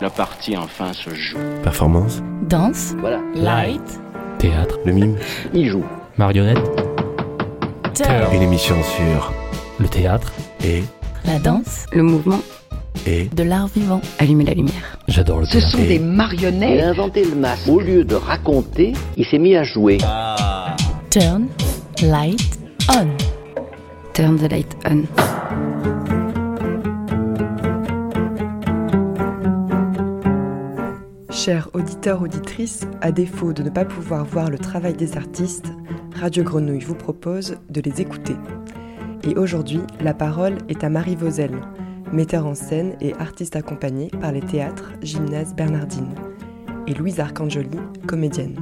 La partie enfin se joue. Performance, Danse. Voilà. Light. Théâtre, le mime, Il joue. marionnette, Turn. une émission sur le théâtre. et La danse. Le mouvement, et De l'art vivant. allumer la lumière. J'adore le Ce théâtre. sont Et- des Il marionnettes. a inventé le masque. Au lieu de raconter, il s'est mis à jouer. Turn. Light. On. Turn the light on. Chers auditeurs, auditrices, à défaut de ne pas pouvoir voir le travail des artistes, Radio Grenouille vous propose de les écouter. Et aujourd'hui, la parole est à Marie Vauzel, metteur en scène et artiste accompagnée par les théâtres Gymnase Bernardine, et Louise Arcangeli, comédienne.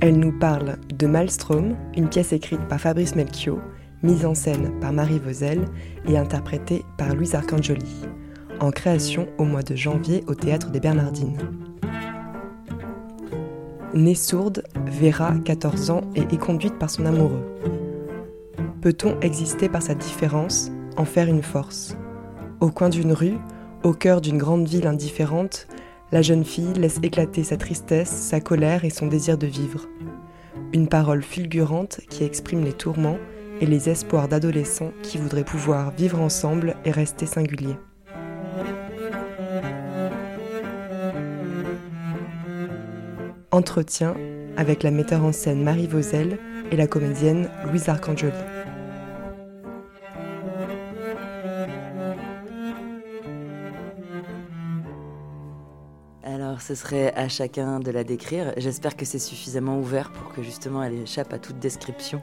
Elle nous parle de Maelstrom, une pièce écrite par Fabrice Melchior, mise en scène par Marie Vauzel et interprétée par Louise Arcangeli, en création au mois de janvier au Théâtre des Bernardines. Née sourde, Vera, 14 ans, est conduite par son amoureux. Peut-on exister par sa différence, en faire une force? Au coin d'une rue, au cœur d'une grande ville indifférente, la jeune fille laisse éclater sa tristesse, sa colère et son désir de vivre. Une parole fulgurante qui exprime les tourments et les espoirs d'adolescents qui voudraient pouvoir vivre ensemble et rester singuliers. Entretien avec la metteur en scène Marie Vauzel et la comédienne Louise Arcangeli. Ce serait à chacun de la décrire. J'espère que c'est suffisamment ouvert pour que justement elle échappe à toute description.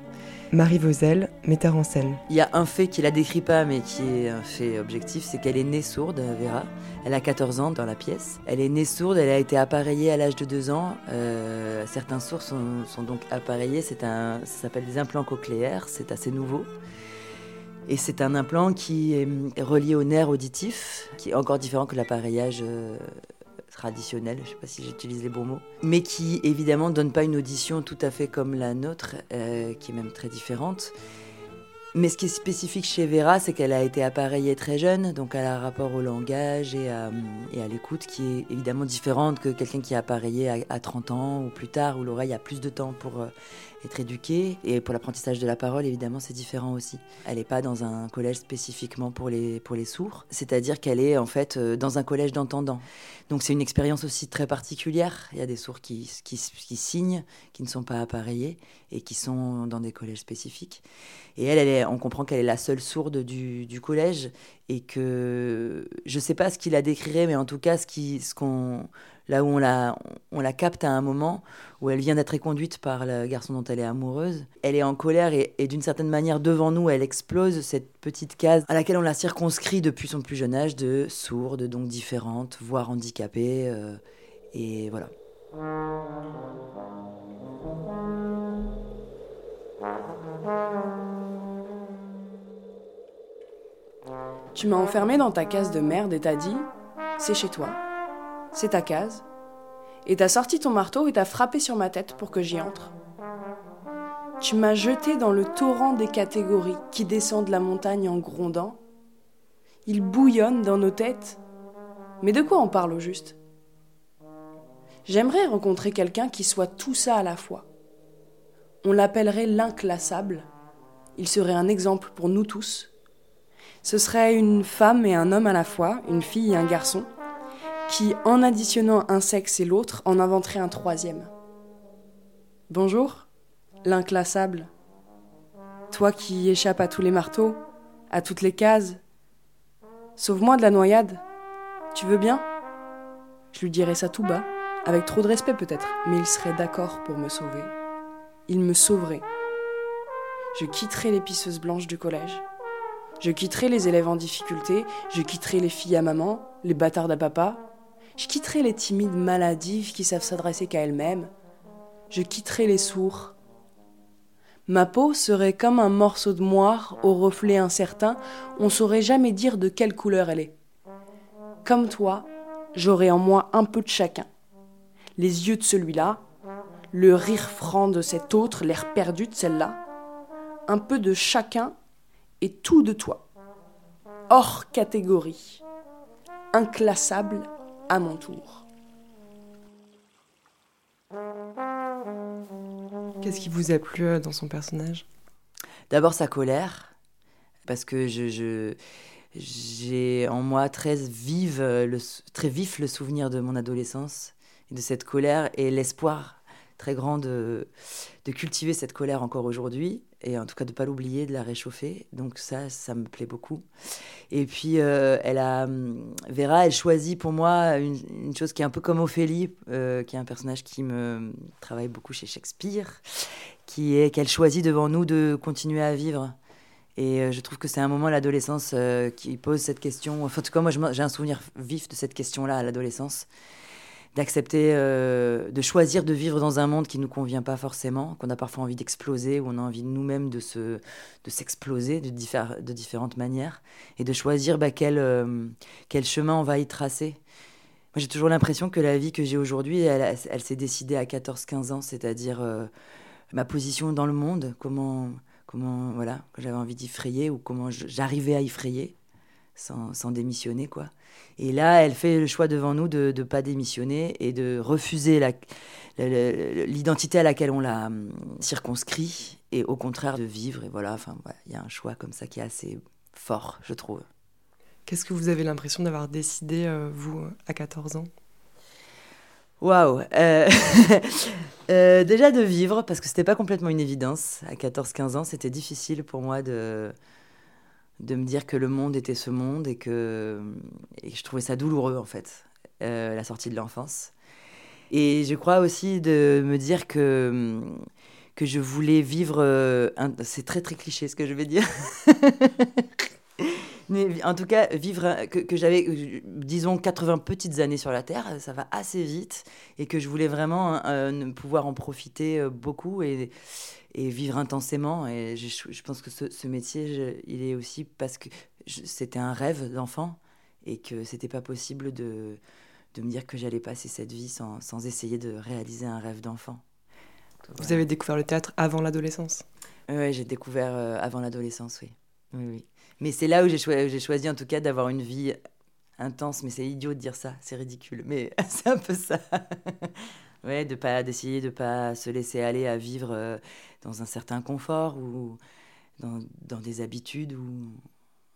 Marie Vauzel, metteur en scène. Il y a un fait qui la décrit pas, mais qui est un fait objectif, c'est qu'elle est née sourde, Vera. Elle a 14 ans dans la pièce. Elle est née sourde, elle a été appareillée à l'âge de 2 ans. Euh, certains sourds sont, sont donc appareillés. C'est un, ça s'appelle des implants cochléaires. C'est assez nouveau. Et c'est un implant qui est relié au nerf auditif, qui est encore différent que l'appareillage euh, traditionnel, je ne sais pas si j'utilise les bons mots, mais qui évidemment ne donne pas une audition tout à fait comme la nôtre, euh, qui est même très différente. Mais ce qui est spécifique chez Vera, c'est qu'elle a été appareillée très jeune, donc elle a rapport au langage et à, et à l'écoute qui est évidemment différente que quelqu'un qui est appareillé à, à 30 ans ou plus tard, où l'oreille a plus de temps pour euh, être éduquée. Et pour l'apprentissage de la parole, évidemment, c'est différent aussi. Elle n'est pas dans un collège spécifiquement pour les, sourds, c'est-à-dire qu'elle est en fait euh, dans un collège d'entendants. Donc c'est une expérience aussi très particulière. Il y a des sourds qui, qui, qui signent, qui ne sont pas appareillés et qui sont dans des collèges spécifiques. Et elle, est, on comprend qu'elle est la seule sourde du, du collège et que je ne sais pas ce qu'il la décrirait, mais en tout cas, ce qui, ce qu'on, là où on la, on la capte à un moment où elle vient d'être conduite par le garçon dont elle est amoureuse. Elle est en colère et, et d'une certaine manière devant nous, elle explose cette petite case à laquelle on l'a circonscrit depuis son plus jeune âge de sourde, donc différente, voire handicapée. euh, et voilà. Tu m'as enfermé dans ta case de merde et t'as dit C'est chez toi, c'est ta case. Et t'as sorti ton marteau et t'as frappé sur ma tête pour que j'y entre. Tu m'as jeté dans le torrent des catégories qui descendent de la montagne en grondant. Il bouillonne dans nos têtes. Mais de quoi on parle au juste? J'aimerais rencontrer quelqu'un qui soit tout ça à la fois. On l'appellerait l'inclassable. Il serait un exemple pour nous tous. Ce serait une femme et un homme à la fois, une fille et un garçon, qui, en additionnant un sexe et l'autre, en inventeraient un troisième. Bonjour, l'inclassable. Toi qui échappes à tous les marteaux, à toutes les cases. Sauve-moi de la noyade. Tu veux bien? Je lui dirais ça tout bas, avec trop de respect peut-être, mais il serait d'accord pour me sauver. Il me sauverait. Je quitterai les pisseuses blanches du collège. Je quitterai les élèves en difficulté, je quitterai les filles à maman, les bâtards à papa, je quitterai les timides maladives qui savent s'adresser qu'à elles-mêmes, je quitterai les sourds. Ma peau serait comme un morceau de moire au reflet incertain, on saurait jamais dire de quelle couleur elle est. Comme toi, j'aurai en moi un peu de chacun. Les yeux de celui-là, le rire franc de cet autre, l'air perdu de celle-là, un peu de chacun et tout de toi. hors catégorie, inclassable à mon tour. Qu'est-ce qui vous a plu euh, dans son personnage? D'abord sa colère, parce que je, j'ai en moi très, vive, le, très vif le souvenir de mon adolescence, et de cette colère et l'espoir très grand de, de, cultiver cette colère encore aujourd'hui, et en tout cas de ne pas l'oublier, de la réchauffer. Donc ça, ça me plaît beaucoup. Et puis, euh, elle a, hum, Vera, elle choisit pour moi une, chose qui est un peu comme Ophélie, euh, qui est un personnage qui me travaille beaucoup chez Shakespeare, qui est qu'elle choisit devant nous de continuer à vivre. Et euh, je trouve que c'est un moment l'adolescence qui pose cette question. Enfin, en tout cas, moi, j'ai un souvenir vif de cette question-là à l'adolescence. D'accepter, euh, de choisir de vivre dans un monde qui ne nous convient pas forcément, qu'on a parfois envie d'exploser, ou on a envie nous-mêmes de, se, de s'exploser de, de différentes manières, et de choisir bah, quel, quel chemin on va y tracer. Moi, j'ai toujours l'impression que la vie que j'ai aujourd'hui, elle, elle s'est décidée à 14-15 ans, c'est-à-dire ma position dans le monde, comment, comment voilà, j'avais envie d'effrayer ou comment j'arrivais à effrayer sans, sans, démissionner quoi. Et là, elle fait le choix devant nous de ne pas démissionner et de refuser l'identité à laquelle on l'a hum, circonscrit et au contraire de vivre. Et voilà, enfin, il y a un choix comme ça qui est assez fort, je trouve. Qu'est-ce que vous avez l'impression d'avoir décidé, euh, vous, à 14 ans? Waouh euh, euh, Déjà de vivre, parce que c'était pas complètement une évidence. À 14-15 ans, c'était difficile pour moi de, de me dire que le monde était ce monde et que, et je trouvais ça douloureux, en fait, euh, la sortie de l'enfance. Et je crois aussi de me dire que, que je voulais vivre. C'est très très cliché ce que je vais dire. en tout cas, vivre, que, j'avais, euh, disons, 80 petites années sur la Terre, ça va assez vite, et que je voulais vraiment euh, pouvoir en profiter euh, beaucoup et, et vivre intensément. Et je, je pense que ce, métier, il est aussi parce que c'était un rêve d'enfant, et que c'était pas possible de, de me dire que j'allais passer cette vie sans, sans essayer de réaliser un rêve d'enfant. Vous avez découvert le théâtre avant l'adolescence? Oui, j'ai découvert avant l'adolescence, oui. Oui, oui. Mais c'est là où j'ai choisi, choisi en tout cas d'avoir une vie intense. Mais c'est idiot de dire ça, c'est ridicule. Mais c'est un peu ça. ouais, de pas d'essayer de pas se laisser aller à vivre euh, dans un certain confort ou dans, dans des habitudes ou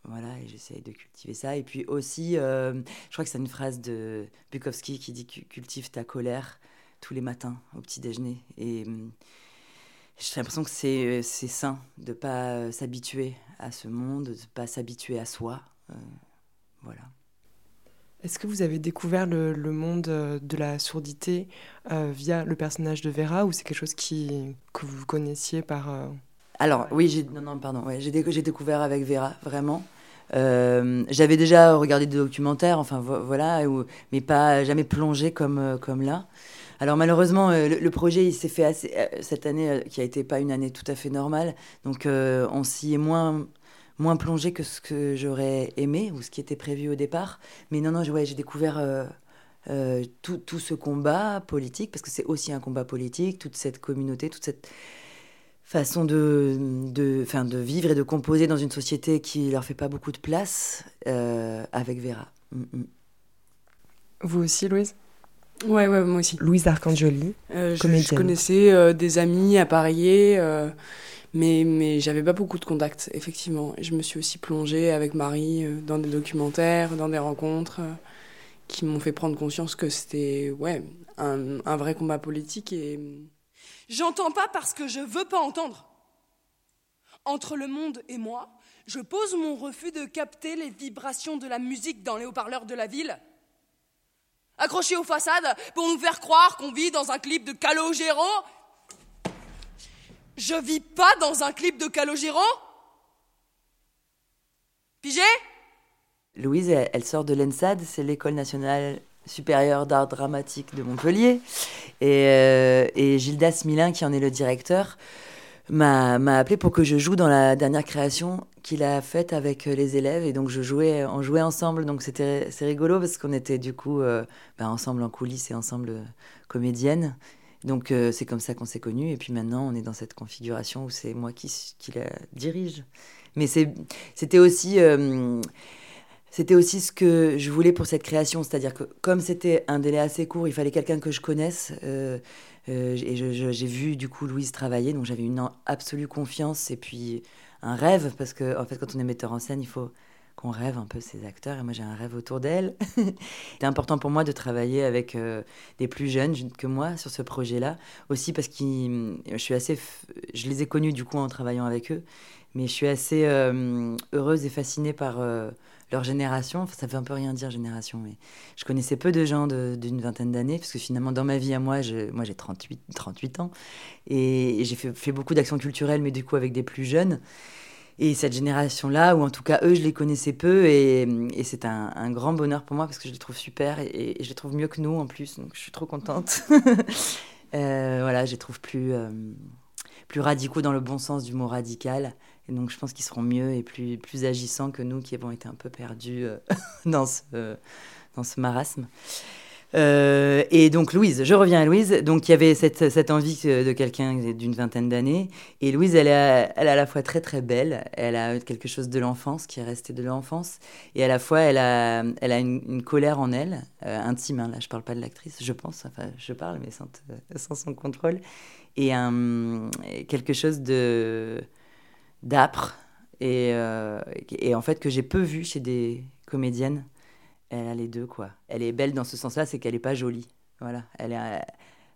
voilà, et j'essaye de cultiver ça. Et puis aussi, euh, je crois que c'est une phrase de Bukowski qui dit cultive ta colère tous les matins au petit déjeuner. Et hum, j'ai l'impression que c'est sain de ne pas s'habituer à ce monde, de ne pas s'habituer à soi. Euh, voilà. Est-ce que vous avez découvert le, monde euh, de la sourdité euh, via le personnage de Vera ou c'est quelque chose qui, que vous connaissiez par... Alors oui, j'ai, non, non, pardon, ouais, j'ai, découvert avec Vera, vraiment. j'avais déjà regardé des documentaires, enfin voilà, mais pas jamais plongé comme, comme là. Alors malheureusement, le, projet il s'est fait assez, cette année qui a été pas une année tout à fait normale, donc on s'y est moins moins plongé que ce que j'aurais aimé ou ce qui était prévu au départ. Mais non, non, ouais, j'ai découvert euh, euh, tout, tout, ce combat politique, parce que c'est aussi un combat politique, toute cette communauté, toute cette façon de, de, de vivre et de composer dans une société qui leur fait pas beaucoup de place euh, avec Vera. Mm, mm. Vous aussi, Louise? Ouais, ouais, moi aussi. Louise Arcangeli, je, je, connaissais des amis appareillés mais, mais j'avais pas beaucoup de contacts, effectivement. je me suis aussi plongée avec Marie euh, dans des documentaires, dans des rencontres euh, qui m'ont fait prendre conscience que c'était ouais, un, un vrai combat politique. Et... J'entends pas parce que je veux pas entendre. Entre le monde et moi, je pose mon refus de capter les vibrations de la musique dans les haut-parleurs de la ville. Accrochés aux façades pour nous faire croire qu'on vit dans un clip de Calogero. Je vis pas dans un clip de Calogero. Pigé Louise, elle, sort de l'ENSAD, c'est l'école nationale supérieure d'art dramatique de Montpellier. Et, euh, et, Gildas Milin, qui en est le directeur, m'a appelé pour que je joue dans la dernière création qu'il a faite avec les élèves. Et donc, je jouais, on jouait ensemble. Donc, c'était c'est rigolo parce qu'on était du coup euh, bah, ensemble en coulisses et ensemble euh, comédiennes. Donc euh, c'est comme ça qu'on s'est connus. Et puis maintenant, on est dans cette configuration où c'est moi qui, qui, la dirige. Mais c'était aussi... Euh, C'était aussi ce que je voulais pour cette création, c'est-à-dire que comme c'était un délai assez court, il fallait quelqu'un que je connaisse. Euh, euh, et j'ai vu du coup Louise travailler, donc j'avais une absolue confiance et puis un rêve, parce que en fait quand on est metteur en scène, il faut qu'on rêve un peu ses acteurs, et moi j'ai un rêve autour d'elle. C'était important pour moi de travailler avec euh, des plus jeunes que moi sur ce projet-là, aussi parce que je suis assez, je les ai connus du coup en travaillant avec eux, mais je suis assez heureuse et fascinée par leur génération, ça veut un peu rien dire génération, mais je connaissais peu de gens d'une vingtaine d'années, parce que finalement dans ma vie à moi, je, moi j'ai 38, 38 ans, et, j'ai fait, beaucoup d'actions culturelles, mais du coup avec des plus jeunes. Et cette génération-là, ou en tout cas eux, je les connaissais peu, et, c'est un, grand bonheur pour moi parce que je les trouve super, et, je les trouve mieux que nous en plus, donc je suis trop contente. Euh, voilà, je les trouve plus, euh, plus radicaux dans le bon sens du mot radical, et donc je pense qu'ils seront mieux et plus, plus agissants que nous qui avons été un peu perdus euh, dans, ce, dans ce marasme. Euh, et donc Louise, je reviens à Louise. Donc il y avait cette, cette envie de quelqu'un d'une vingtaine d'années. Et Louise, elle, est elle est à la fois très très belle, elle a quelque chose de l'enfance qui est resté de l'enfance. Et à la fois, elle a, elle a une, colère en elle, euh, intime. Hein. là, je parle pas de l'actrice, je pense. Enfin, je parle, mais sans, sans son contrôle. Et quelque chose de d'âpre et, euh, et, en fait que j'ai peu vu chez des comédiennes. Elle a les deux quoi. Elle est belle dans ce sens-là, c'est qu'elle est pas jolie. Voilà, elle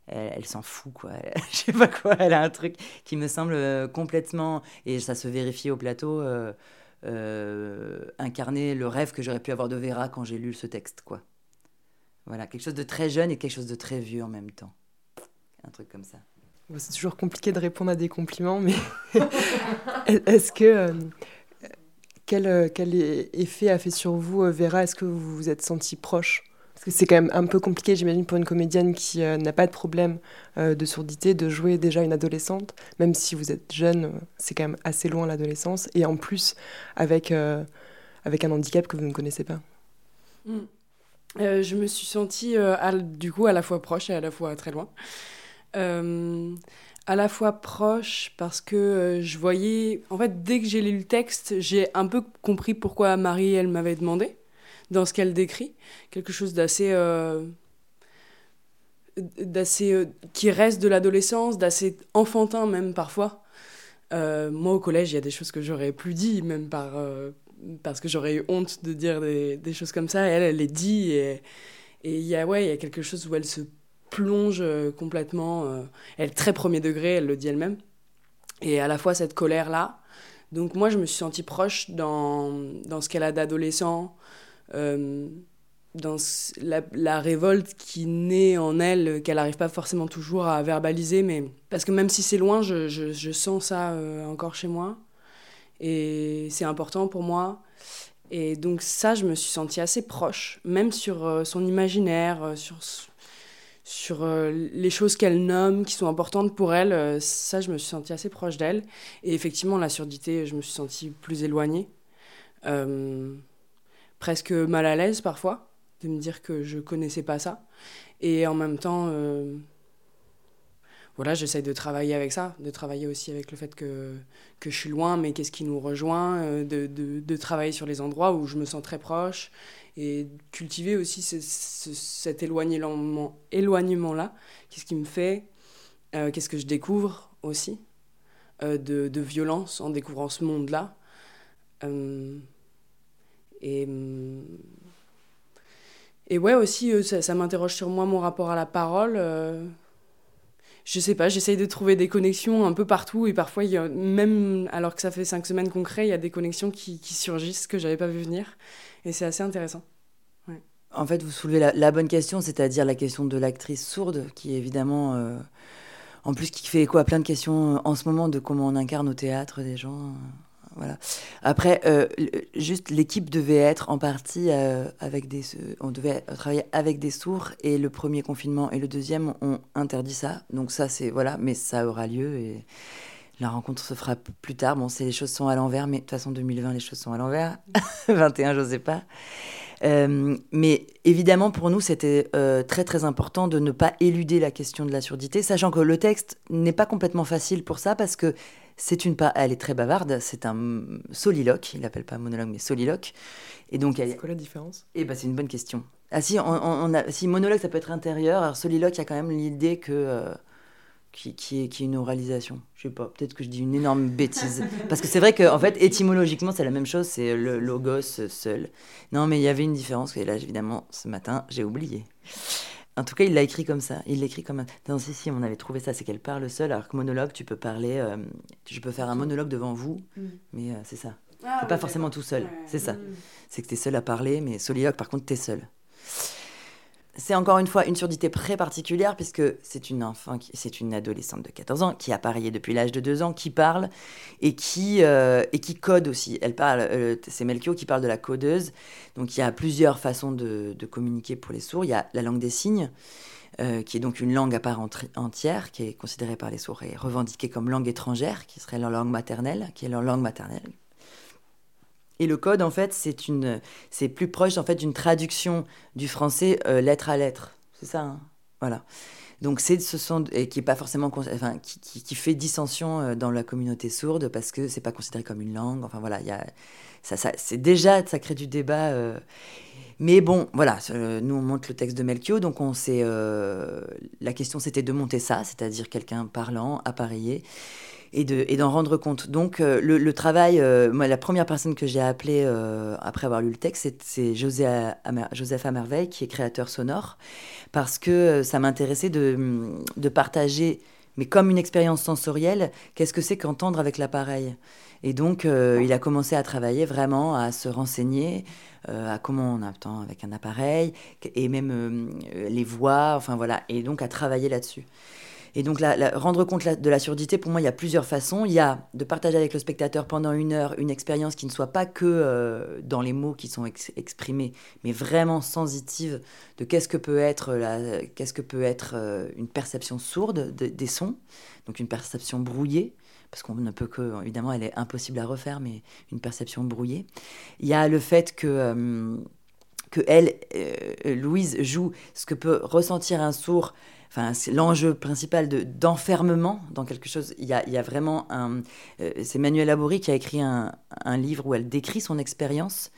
elle, s'en fout quoi. Je sais pas quoi. Elle a un truc qui me semble euh, complètement et ça se vérifie au plateau. Euh, incarner le rêve que j'aurais pu avoir de Vera quand j'ai lu ce texte quoi. Voilà, quelque chose de très jeune et quelque chose de très vieux en même temps. Un truc comme ça. C'est toujours compliqué de répondre à des compliments, mais est-ce que. Euh, quel, euh, quel, effet a fait sur vous, euh, Vera? Est-ce que vous vous êtes senti proche? Parce que c'est quand même un peu compliqué, j'imagine, pour une comédienne qui n'a pas de problème de surdité, de jouer déjà une adolescente. Même si vous êtes jeune, c'est quand même assez loin l'adolescence. Et en plus, avec, avec un handicap que vous ne connaissez pas. Mm. je me suis sentie, du coup, à la fois proche et à la fois très loin. Euh, à la fois proche parce que euh, je voyais, en fait, dès que j'ai lu le texte, j'ai un peu compris pourquoi Marie, elle m'avait demandé, dans ce qu'elle décrit, quelque chose d'assez... Euh, d'assez qui reste de l'adolescence, d'assez enfantin même parfois. moi au collège, il y a des choses que j'aurais plus dit, même par, parce que j'aurais eu honte de dire des, des, choses comme ça. elle, elle les dit et il y a ouais, il y a quelque chose où elle se plonge euh, complètement. Euh, elle est très premier degré, elle le dit elle-même. Et à la fois cette colère-là. Donc moi, je me suis sentie proche dans, dans ce qu'elle a d'adolescent, euh, dans la, révolte qui naît en elle, qu'elle n'arrive pas forcément toujours à verbaliser. mais Parce que même si c'est loin, je, je, sens ça encore chez moi. Et c'est important pour moi. Et donc ça, je me suis sentie assez proche, même sur son imaginaire, sur sur euh, les choses qu'elle nomme, qui sont importantes pour elle. Euh, ça, je me suis sentie assez proche d'elle. Et effectivement, la surdité, je me suis sentie plus éloignée. Euh, presque mal à l'aise parfois, de me dire que je connaissais pas ça. Et en même temps, voilà, j'essaye de travailler avec ça, de travailler aussi avec le fait que, je suis loin, mais qu'est-ce qui nous rejoint, euh, de, travailler sur les endroits où je me sens très proche et cultiver aussi cet éloignement-là. Éloignement qu'est-ce qui me fait, euh, qu'est-ce que je découvre aussi euh, de, violence en découvrant ce monde-là. et. Et ouais, aussi, ça m'interroge sur moi, mon rapport à la parole je sais pas, j'essaye de trouver des connexions un peu partout et parfois, il y a, même alors que ça fait cinq semaines qu'on il y a des connexions qui, qui surgissent que j'avais pas vu venir et c'est assez intéressant. En fait, vous soulevez la, bonne question, c'est-à-dire la question de l'actrice sourde, qui évidemment, euh, en plus, qui fait écho à plein de questions en ce moment de comment on incarne au théâtre des gens. Après, euh, juste l'équipe devait être en partie euh, avec des, on devait travailler avec des sourds et le premier confinement et le deuxième ont interdit ça. Donc ça c'est voilà, mais ça aura lieu et la rencontre se fera plus tard. Bon, c'est les choses sont à l'envers, mais de toute façon 2020 les choses sont à l'envers. 21, je sais pas. Euh, mais évidemment, pour nous, c'était très très important de ne pas éluder la question de la surdité, sachant que le texte n'est pas complètement facile pour ça, parce que c'est une pa- elle est très bavarde, c'est un soliloque, il l'appelle pas monologue mais soliloque. Et donc elle, C'est quoi la différence? Eh ben, c'est une bonne question. Ah si, on, on- on a, si monologue ça peut être intérieur, alors soliloque il y a quand même l'idée que euh, qui, qui est qui est une oralisation. Je sais pas, peut-être que je dis une énorme bêtise parce que c'est vrai que en fait étymologiquement c'est la même chose, c'est le logos seul. Non mais il y avait une différence et là évidemment ce matin j'ai oublié. En tout cas, il l'a écrit comme ça. Il l'écrit comme un... Non, si, si, on avait trouvé ça. C'est qu'elle parle seule, alors que monologue, tu peux parler... euh, je peux faire un monologue devant vous, mais euh, c'est ça. T'es pas forcément tout seul, c'est ça. C'est que t'es seul à parler, mais soliloque, par contre, t'es seul. C'est encore une fois une surdité très particulière, puisque c'est une enfant, c'est une adolescente de 14 ans, qui a parié depuis l'âge de 2 ans, qui parle, et qui, euh, et qui code aussi. Elle parle, euh, c'est Melchior qui parle de la codeuse. Donc il y a plusieurs façons de, communiquer pour les sourds. Il y a la langue des signes, euh, qui est donc une langue à part entière, qui est considérée par les sourds et revendiquée comme langue étrangère, qui serait leur langue maternelle, qui est leur langue maternelle. Et le code, en fait, c'est une, c'est plus proche en fait d'une traduction du français euh, lettre à lettre. C'est ça, hein voilà. Donc c'est ce sont qui est pas forcément enfin qui, fait dissension euh, dans la communauté sourde parce que c'est pas considéré comme une langue. Enfin voilà, il ça, ça c'est déjà ça crée du débat. euh, mais bon, voilà, nous on monte le texte de Melchior, donc on la question c'était de monter ça, c'est-à-dire quelqu'un parlant, appareillé, et de et d'en rendre compte. Donc euh, le, travail, euh, moi la première personne que j'ai appelée euh, après avoir lu le texte, c'est, José Joseph Amerveille, qui est créateur sonore, parce que ça m'intéressait de, de partager, mais comme une expérience sensorielle, qu'est-ce que c'est qu'entendre avec l'appareil. Et donc, il a commencé à travailler vraiment, à se renseigner à comment on entend avec un appareil, et même les voix, enfin voilà, et donc à travailler là-dessus. Et donc, la- rendre compte de la surdité, pour moi, il y a plusieurs façons. Il y a de partager avec le spectateur pendant une heure une expérience qui ne soit pas que euh, dans les mots qui sont ex- exprimés, mais vraiment sensitive de qu'est-ce que peut être, la, qu'est-ce que peut être euh, une perception sourde de- des sons, donc une perception brouillée, parce qu'on ne peut que, évidemment, elle est impossible à refaire, mais une perception brouillée. Il y a le fait que... euh, que elle, Louise, joue ce que peut ressentir un sourd. Enfin, l'enjeu principal de, d'enfermement dans quelque chose. Il y a, vraiment un. euh, c'est Manuel Laborie qui a écrit un, livre où elle décrit son expérience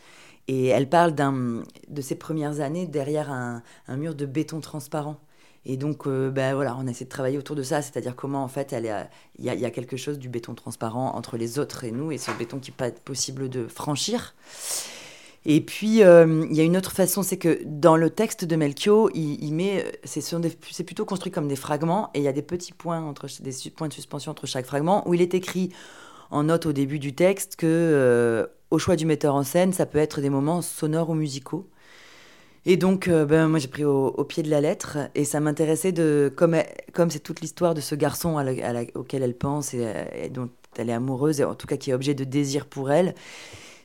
et elle parle de ses premières années derrière un, mur de béton transparent. Et donc, euh, ben voilà, on essaie de travailler autour de ça, c'est-à-dire comment en fait il y, y a quelque chose du béton transparent entre les autres et nous, et ce béton qui n'est pas possible de franchir. Et puis, euh, il y a une autre façon, c'est que dans le texte de Melchior, il, met, euh, c'est plutôt construit comme des fragments, et il y a des petits points, entre, des points de suspension entre chaque fragment, où il est écrit en note au début du texte que, euh, au choix du metteur en scène, ça peut être des moments sonores ou musicaux. Et donc, ben, moi, j'ai pris au, pied de la lettre, et ça m'intéressait de, comme comme c'est toute l'histoire de ce garçon auquel elle pense et dont elle est amoureuse, et en tout cas qui est objet de désir pour elle.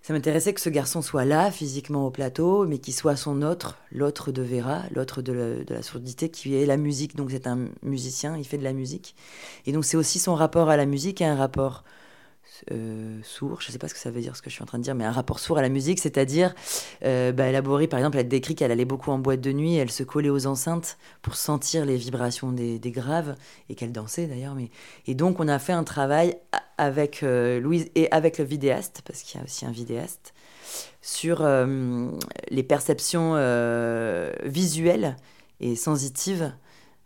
Ça m'intéressait que ce garçon soit là, physiquement au plateau, mais qu'il soit son autre, l'autre de Vera, l'autre de, la- de la surdité, qui est la musique. Donc c'est un musicien, il fait de la musique. Et donc c'est aussi son rapport à la musique et un rapport euh, sourd, je ne sais pas ce que ça veut dire, ce que je suis en train de dire, mais un rapport sourd à la musique, c'est-à-dire, euh, bah, par exemple, elle décrit qu'elle allait beaucoup en boîte de nuit, elle se collait aux enceintes pour sentir les vibrations des, graves, et qu'elle dansait d'ailleurs. Mais... Et donc on a fait un travail avec euh, Louise et avec le vidéaste, parce qu'il y a aussi un vidéaste, sur euh, les perceptions euh, visuelles et sensitives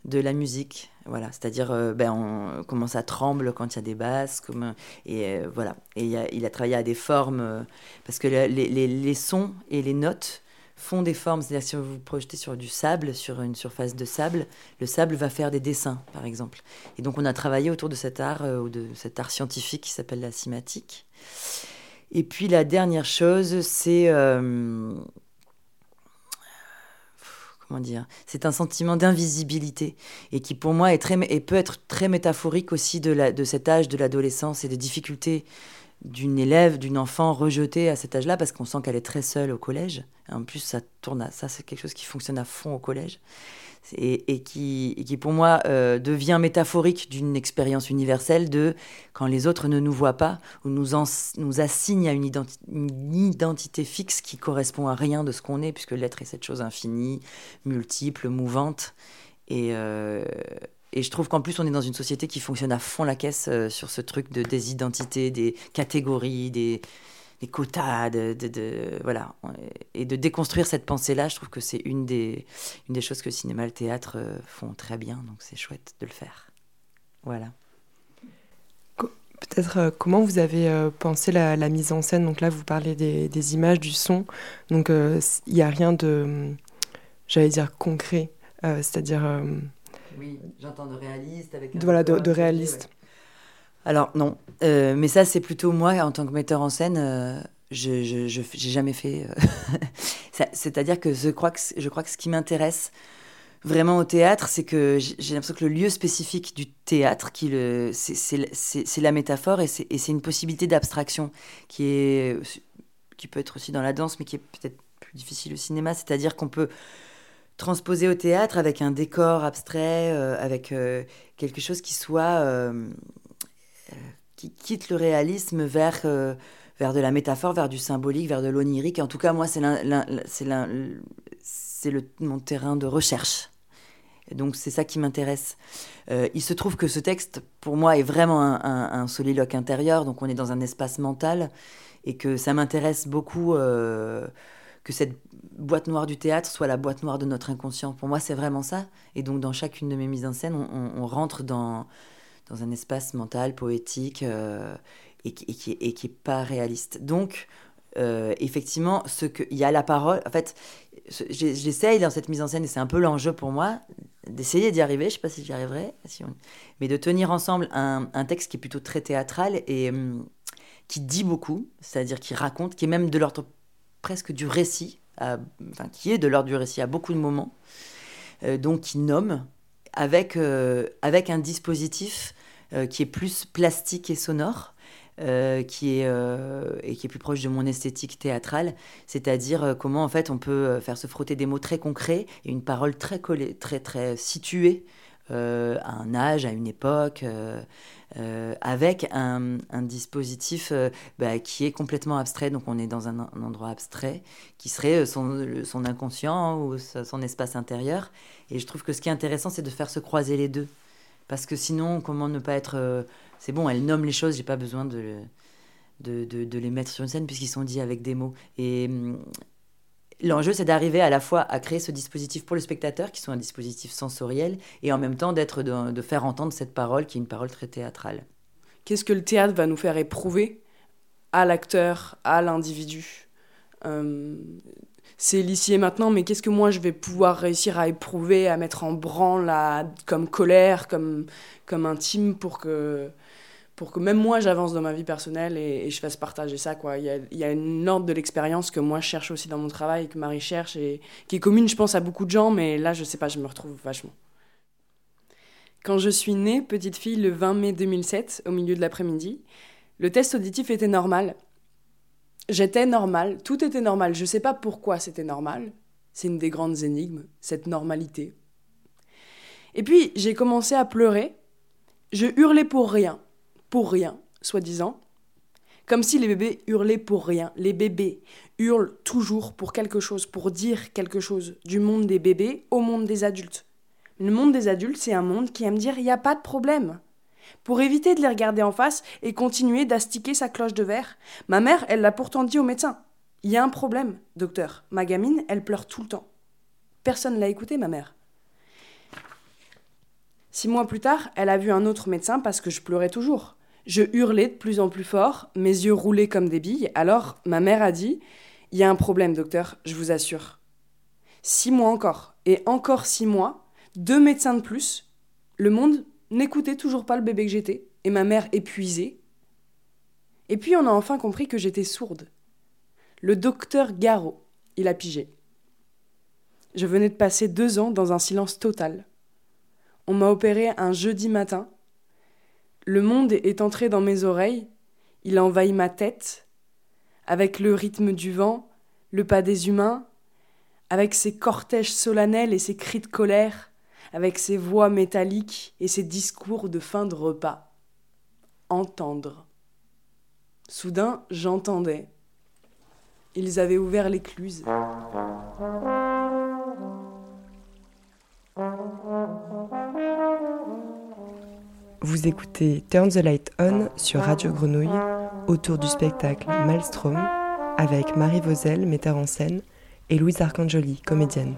de la musique. Voilà, c'est-à-dire euh, ben, on- comment ça tremble quand il y a des basses, comment, et euh, voilà. Et il, a, il a travaillé à des formes, euh, parce que le- les, sons et les notes font des formes. C'est-à-dire si vous vous projetez sur du sable, sur une surface de sable, le sable va faire des dessins, par exemple. Et donc on a travaillé autour de cet art, euh, ou de cet art scientifique qui s'appelle la cinématique. Et puis la dernière chose, c'est euh, comment dire C'est un sentiment d'invisibilité et qui pour moi est très et peut être très métaphorique aussi de la de cet âge de l'adolescence et des difficultés d'une élève, d'une enfant rejetée à cet âge-là parce qu'on sent qu'elle est très seule au collège. En plus, ça tourne à ça, c'est quelque chose qui fonctionne à fond au collège et, qui, pour moi euh, devient métaphorique d'une expérience universelle de quand les autres ne nous voient pas ou nous, en- nous assignent à une, identi- une identité fixe qui correspond à rien de ce qu'on est, puisque l'être est cette chose infinie, multiple, mouvante. Et, euh, je trouve qu'en plus, on est dans une société qui fonctionne à fond la caisse euh, sur ce truc de, des identités, des catégories, des, des quotas, de, de, voilà. Et de déconstruire cette pensée-là, je trouve que c'est une des, une des choses que le cinéma et le théâtre euh, font très bien, donc c'est chouette de le faire. Voilà. Peut-être euh, comment vous avez euh, pensé la, mise en scène? Donc là, vous parlez des, des images, du son. Donc il n'y a rien de, j'allais dire, concret. C'est-à-dire. oui, j'entends de réaliste avec. voilà, de, réaliste. Alors non, euh, mais ça c'est plutôt moi en tant que metteur en scène. Euh, je n'ai jamais fait. Euh, c'est-à-dire que je crois que je ce qui m'intéresse vraiment au théâtre, c'est que j'ai l'impression que le lieu spécifique du théâtre, c'est la métaphore et c'est une possibilité d'abstraction qui qui peut être aussi dans la danse, mais qui est peut-être plus difficile au cinéma. C'est-à-dire qu'on peut transposer au théâtre avec un décor abstrait, avec quelque chose qui soit qui quitte le réalisme vers, euh, vers de la métaphore, vers du symbolique, vers de l'onirique. En tout cas, moi, c'est mon terrain de recherche. donc c'est ça qui m'intéresse. Euh, il se trouve que ce texte, pour moi, est vraiment un, soliloque intérieur, donc on est dans un espace mental, et que ça m'intéresse beaucoup euh, que cette boîte noire du théâtre soit la boîte noire de notre inconscient. Pour moi, c'est vraiment ça. Et donc dans chacune de mes mises en scène, on rentre dans dans un espace mental, poétique, euh, et, qui, et, qui, est pas réaliste. Donc, euh, effectivement, ce que, il y a la parole. En fait, j'essaye dans cette mise en scène, et c'est un peu l'enjeu pour moi, d'essayer d'y arriver. Je sais pas si j'y arriverai, mais de tenir ensemble un, un, texte qui est plutôt très théâtral et hum, qui dit beaucoup, c'est-à-dire qui raconte, qui est même de l'ordre presque du récit, enfin, qui est de l'ordre du récit à beaucoup de moments, euh, donc qui nomme avec, avec un dispositif qui est plus plastique et sonore. Euh, qui est euh, et qui est plus proche de mon esthétique théâtrale, c'est-à-dire comment en fait on peut faire se frotter des mots très concrets et une parole très collée, très très située à un âge, à une époque, avec un, un dispositif bah, qui est complètement abstrait. Donc on est dans un, endroit abstrait qui serait son, son inconscient ou son espace intérieur. Et je trouve que ce qui est intéressant, c'est de faire se croiser les deux. Parce que sinon, comment ne pas être. Euh, c'est bon, elle nomme les choses, j'ai pas besoin de, de, de, les mettre sur une scène puisqu'ils sont dits avec des mots. Et hum, l'enjeu, c'est d'arriver à la fois à créer ce dispositif pour le spectateur, qui soit un dispositif sensoriel, et en même temps d'être de, faire entendre cette parole qui est une parole très théâtrale. Qu'est-ce que le théâtre va nous faire éprouver à l'acteur, à l'individu? Hum, c'est l'ici et maintenant, mais qu'est-ce que moi je vais pouvoir réussir à éprouver, à mettre en branle, comme colère, comme, comme intime, pour que, pour que même moi j'avance dans ma vie personnelle et, je fasse partager ça. Quoi. Il, y a, il y a une ordre de l'expérience que moi je cherche aussi dans mon travail, que Marie cherche, et qui est commune, je pense, à beaucoup de gens, mais là je sais pas, je me retrouve vachement. Quand je suis née, petite fille, le 20 mai 2007, au milieu de l'après-midi, le test auditif était normal. J'étais normale, tout était normal. Je ne sais pas pourquoi c'était normal. C'est une des grandes énigmes, cette normalité. Et puis j'ai commencé à pleurer. Je hurlais pour rien, pour rien, soi-disant. Comme si les bébés hurlaient pour rien. Les bébés hurlent toujours pour quelque chose, pour dire quelque chose, du monde des bébés au monde des adultes. Le monde des adultes, c'est un monde qui aime dire il n'y a pas de problème pour éviter de les regarder en face et continuer d'astiquer sa cloche de verre. Ma mère, elle l'a pourtant dit au médecin. Il y a un problème, docteur. Ma gamine, elle pleure tout le temps. Personne l'a écouté, ma mère. Six mois plus tard, elle a vu un autre médecin parce que je pleurais toujours. Je hurlais de plus en plus fort, mes yeux roulaient comme des billes. Alors, ma mère a dit Il y a un problème, docteur, je vous assure. Six mois encore, et encore six mois, deux médecins de plus. Le monde n'écoutait toujours pas le bébé que j'étais, et ma mère épuisée. Et puis on a enfin compris que j'étais sourde. Le docteur Garot, il a pigé. Je venais de passer deux ans dans un silence total. On m'a opéré un jeudi matin. Le monde est entré dans mes oreilles, il a envahi ma tête, avec le rythme du vent, le pas des humains, avec ses cortèges solennels et ses cris de colère, avec ses voix métalliques et ses discours de fin de repas. Entendre. Soudain, j'entendais. Ils avaient ouvert l'écluse. Vous écoutez Turn the Light On sur Radio Grenouille autour du spectacle Maelstrom avec Marie Vauzel, metteur en scène, et Louise Arcangeli, comédienne.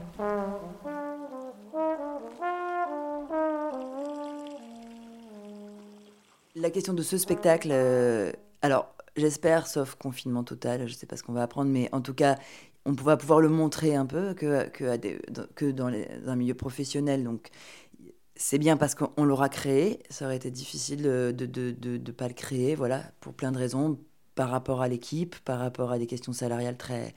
La question de ce spectacle, euh, alors j'espère, sauf confinement total, je ne sais pas ce qu'on va apprendre, mais en tout cas, on va pouvoir le montrer un peu que, que, dans un milieu professionnel. Donc c'est bien parce qu'on l'aura créé, ça aurait été difficile de ne de, de, de, pas le créer, voilà, pour plein de raisons, par rapport à l'équipe, par rapport à des questions salariales très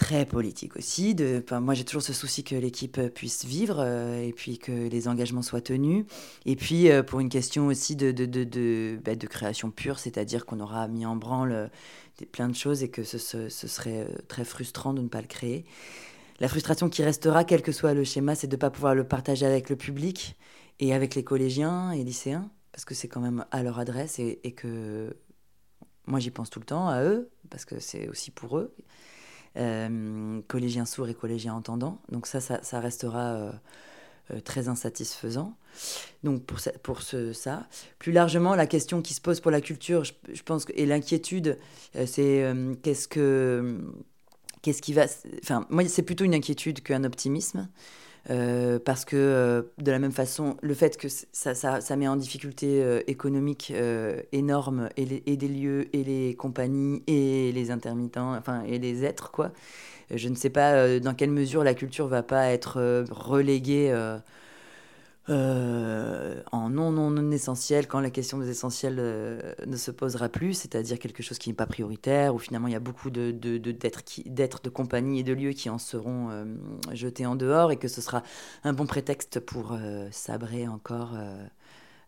très politique aussi. Moi, j'ai toujours ce souci que l'équipe puisse vivre euh, et puis que les engagements soient tenus. Et puis, euh, pour une question aussi bah, de création pure, c'est-à-dire qu'on aura mis en branle euh, plein de choses et que ce, serait très frustrant de ne pas le créer. La frustration qui restera, quel que soit le schéma, c'est de ne pas pouvoir le partager avec le public et avec les collégiens et lycéens, parce que c'est quand même à leur adresse et, que moi j'y pense tout le temps à eux, parce que c'est aussi pour eux euh, collégiens sourds et collégiens entendants. Donc ça, ça, restera euh, euh, très insatisfaisant. Donc pour, ça, pour ce, ça. Plus largement, la question qui se pose pour la culture, je, pense, et l'inquiétude, c'est qu'est-ce que... Qu'est-ce qui va... Enfin, moi, c'est plutôt une inquiétude qu'un optimisme. Euh, parce que euh, de la même façon, le fait que ça, ça, ça met en difficulté euh, économique énorme et, et, des lieux et les compagnies et les intermittents, enfin et les êtres quoi. Je ne sais pas dans quelle mesure la culture va pas être reléguée euh, en non, non, non essentiel quand la question des essentiels euh, ne se posera plus, c'est-à-dire quelque chose qui n'est pas prioritaire, où finalement il y a beaucoup d'êtres, de, compagnie et de lieux qui en seront euh, jetés en dehors et que ce sera un bon prétexte pour sabrer encore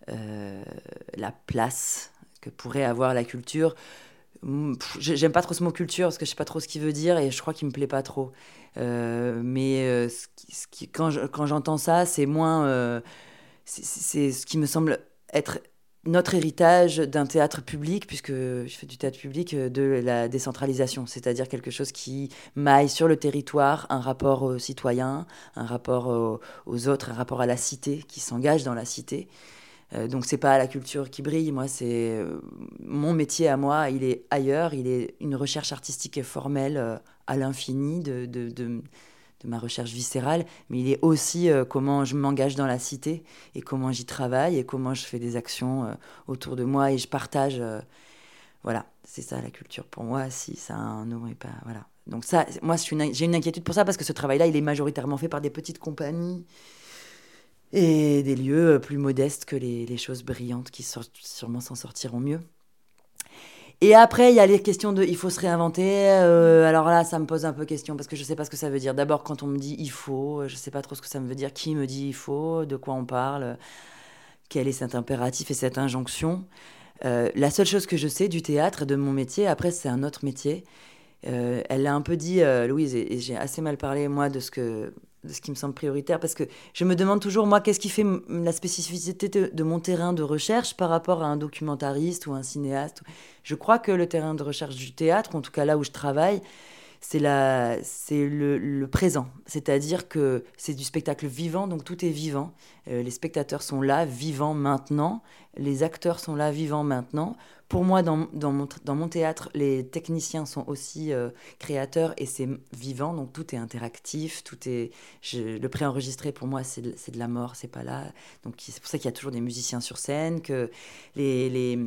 la place que pourrait avoir la culture. J'aime pas trop ce mot culture parce que je sais pas trop ce qu'il veut dire et je crois qu'il me plaît pas trop. Euh, mais euh, quand, j'entends ça, c'est moins. Euh, c'est ce qui me semble être notre héritage d'un théâtre public, puisque je fais du théâtre public, de la décentralisation, c'est-à-dire quelque chose qui maille sur le territoire un rapport aux citoyens, un rapport aux, autres, un rapport à la cité, qui s'engage dans la cité. Donc c'est pas la culture qui brille, moi c'est mon métier à moi, il est ailleurs, il est une recherche artistique et formelle à l'infini de, de, de, ma recherche viscérale, mais il est aussi euh, comment je m'engage dans la cité et comment j'y travaille et comment je fais des actions euh, autour de moi et je partage. Euh, voilà, c'est ça la culture pour moi, si ça a un nom et pas. Voilà. Donc, ça, moi, j'ai une inquiétude pour ça parce que ce travail-là, il est majoritairement fait par des petites compagnies et des lieux plus modestes que les, choses brillantes qui sûrement s'en sortiront mieux. Et après, il y a les questions de il faut se réinventer. Euh, alors là, ça me pose un peu question parce que je ne sais pas ce que ça veut dire. D'abord, quand on me dit il faut, je ne sais pas trop ce que ça me veut dire. Qui me dit il faut De quoi on parle Quel est cet impératif et cette injonction euh, La seule chose que je sais du théâtre, de mon métier, après, c'est un autre métier. Euh, elle l'a un peu dit, Louise, et j'ai assez mal parlé, moi, de ce que de ce qui me semble prioritaire, parce que je me demande toujours, moi, qu'est-ce qui fait la spécificité de, mon terrain de recherche par rapport à un documentariste ou un cinéaste. Je crois que le terrain de recherche du théâtre, en tout cas là où je travaille, c'est le, le, présent. C'est-à-dire que c'est du spectacle vivant, donc tout est vivant. Euh, les spectateurs sont là, vivants maintenant. Les acteurs sont là, vivants maintenant pour moi, dans, mon, théâtre, les techniciens sont aussi euh, créateurs et c'est vivant, donc tout est interactif, tout est. Je, le préenregistré, pour moi, c'est de, la mort, c'est pas là. Donc c'est pour ça qu'il y a toujours des musiciens sur scène, que les. les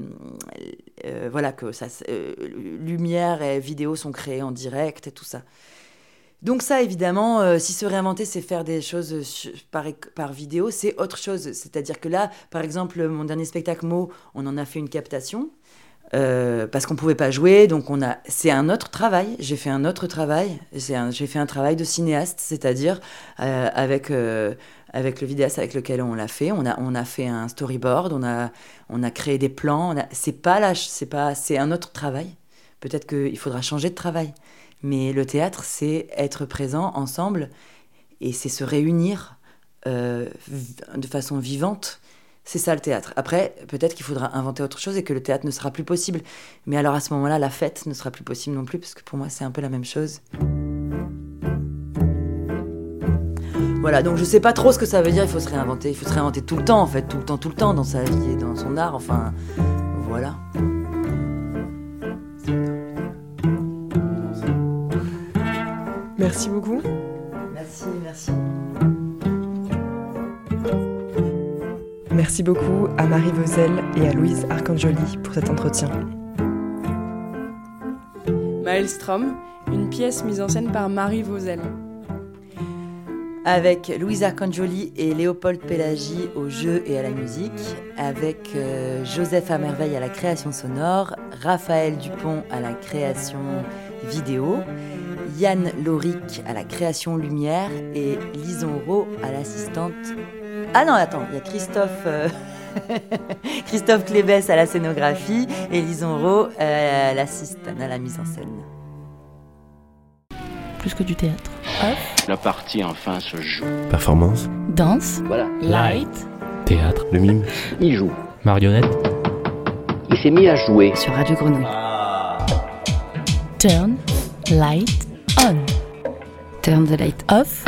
euh, voilà, que. Euh, lumière et vidéo sont créés en direct et tout ça. Donc ça, évidemment, si se réinventer, c'est faire des choses par, par vidéo, c'est autre chose. C'est-à-dire que là, par exemple, mon dernier spectacle, Mo, on en a fait une captation. Euh, parce qu'on pouvait pas jouer, donc on a. C'est un autre travail. J'ai fait un autre travail. J'ai fait un travail de cinéaste, c'est-à-dire euh, avec euh, avec le vidéaste avec lequel on l'a fait. On a on a fait un storyboard, on a on a créé des plans. C'est pas là, c'est pas c'est un autre travail. Peut-être qu'il faudra changer de travail, mais le théâtre, c'est être présent ensemble et c'est se réunir de façon vivante c'est ça le théâtre. Après, peut-être qu'il faudra inventer autre chose et que le théâtre ne sera plus possible. Mais alors à ce moment-là, la fête ne sera plus possible non plus, parce que pour moi, c'est un peu la même chose. Voilà, donc je sais pas trop ce que ça veut dire, il faut se réinventer. Il faut se réinventer tout le temps, en fait, tout le temps, tout le temps, dans sa vie et dans son art, enfin, voilà. Merci beaucoup. Merci, merci. Merci beaucoup à Marie Vauzel et à Louise Arcangeli pour cet entretien. Maelstrom, une pièce mise en scène par Marie Vauzel. Avec Louise Arcangeli et Léopold Pelagi au jeu et à la musique, avec euh, Joseph Amerveille à la création sonore, Raphaël Dupont à la création vidéo, Yann Loric à la création lumière et Lison Rowe à l'assistante. Ah non, attends, il y a Christophe. euh, Christophe Clébès à la scénographie et Lison Rowe à l'assistante, à la mise en scène. Plus que du théâtre. Off, La partie enfin se joue. Performance danse, Voilà, light, Théâtre, Le mime il joue. marionnette, Il s'est mis à jouer. Sur Radio Grenouille. turn, light, on. Turn the light Off,